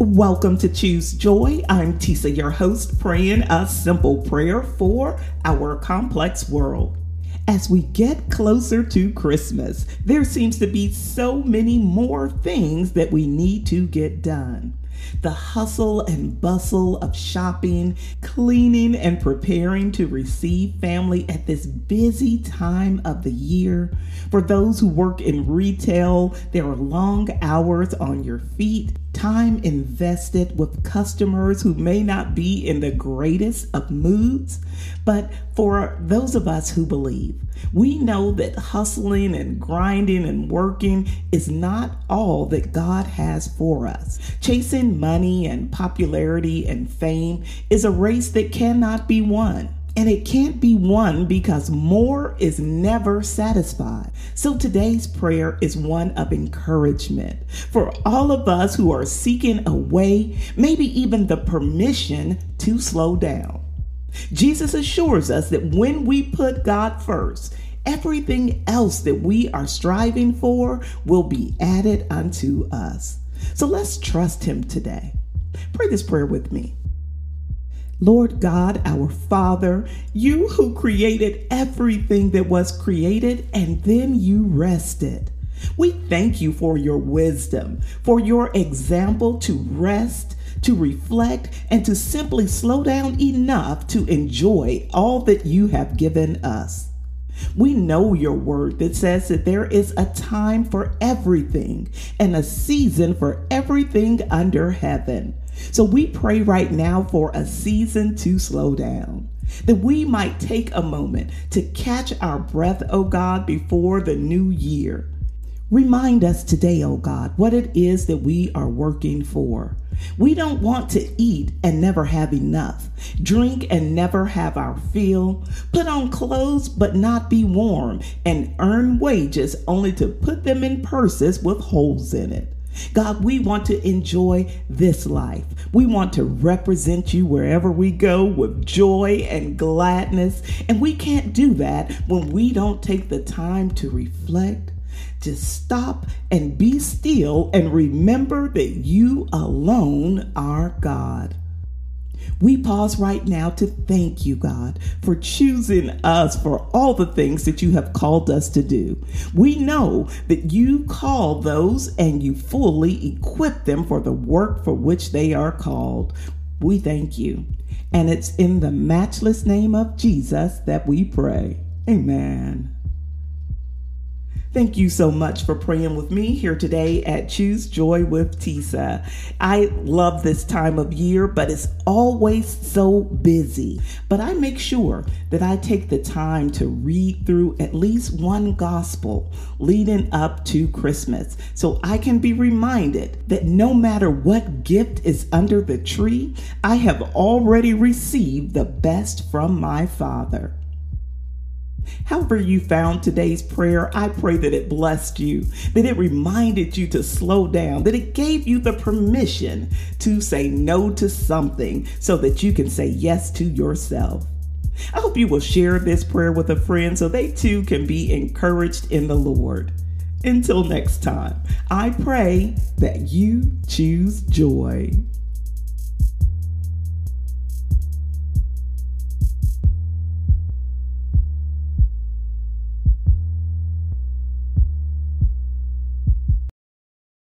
Welcome to Choose Joy. I'm Tisa, your host, praying a simple prayer for our complex world. As we get closer to Christmas, there seems to be so many more things that we need to get done. The hustle and bustle of shopping, cleaning, and preparing to receive family at this busy time of the year. For those who work in retail, there are long hours on your feet time invested with customers who may not be in the greatest of moods. But for those of us who believe, we know that hustling and grinding and working is not all that God has for us. Chasing money and popularity and fame is a race that cannot be won and it can't be won because more is never satisfied. So today's prayer is one of encouragement for all of us who are seeking a way, maybe even the permission to slow down. Jesus assures us that when we put God first, everything else that we are striving for will be added unto us. So let's trust Him today. Pray this prayer with me. Lord God, our Father, you who created everything that was created and then you rested. We thank you for your wisdom, for your example to rest, to reflect, and to simply slow down enough to enjoy all that you have given us. We know your word that says that there is a time for everything and a season for everything under heaven. So we pray right now for a season to slow down. That we might take a moment to catch our breath, O God, before the new year. Remind us today, O God, what it is that we are working for. We don't want to eat and never have enough, drink and never have our fill, put on clothes but not be warm, and earn wages only to put them in purses with holes in it. God, we want to enjoy this life. We want to represent you wherever we go with joy and gladness. And we can't do that when we don't take the time to reflect, to stop and be still and remember that you alone are God. We pause right now to thank you, God, for choosing us for all the things that you have called us to do. We know that you call those and you fully equip them for the work for which they are called. We thank you. And it's in the matchless name of Jesus that we pray. Amen. Thank you so much for praying with me here today at Choose Joy with Tisa. I love this time of year, but it's always so busy. But I make sure that I take the time to read through at least one gospel leading up to Christmas so I can be reminded that no matter what gift is under the tree, I have already received the best from my Father. However, you found today's prayer, I pray that it blessed you, that it reminded you to slow down, that it gave you the permission to say no to something so that you can say yes to yourself. I hope you will share this prayer with a friend so they too can be encouraged in the Lord. Until next time, I pray that you choose joy.